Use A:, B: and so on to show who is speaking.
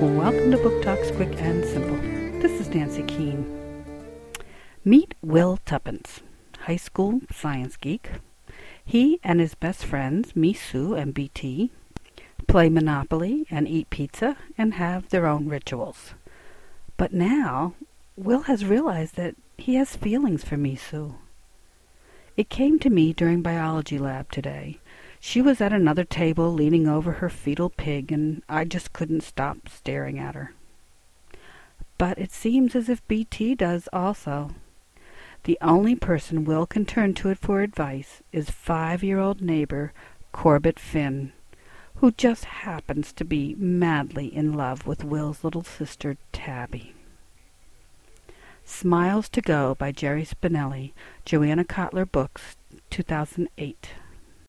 A: Welcome to Book Talks Quick and Simple. This is Nancy Keane. Meet Will Tuppence, high school science geek. He and his best friends, Misu and BT, play Monopoly and eat pizza and have their own rituals. But now, Will has realized that he has feelings for Misu. It came to me during biology lab today she was at another table leaning over her fetal pig, and I just couldn't stop staring at her. But it seems as if BT does also. The only person Will can turn to it for advice is five-year-old neighbor Corbett Finn, who just happens to be madly in love with Will's little sister Tabby. Smiles to Go by Jerry Spinelli, Joanna Cotler Books, 2008.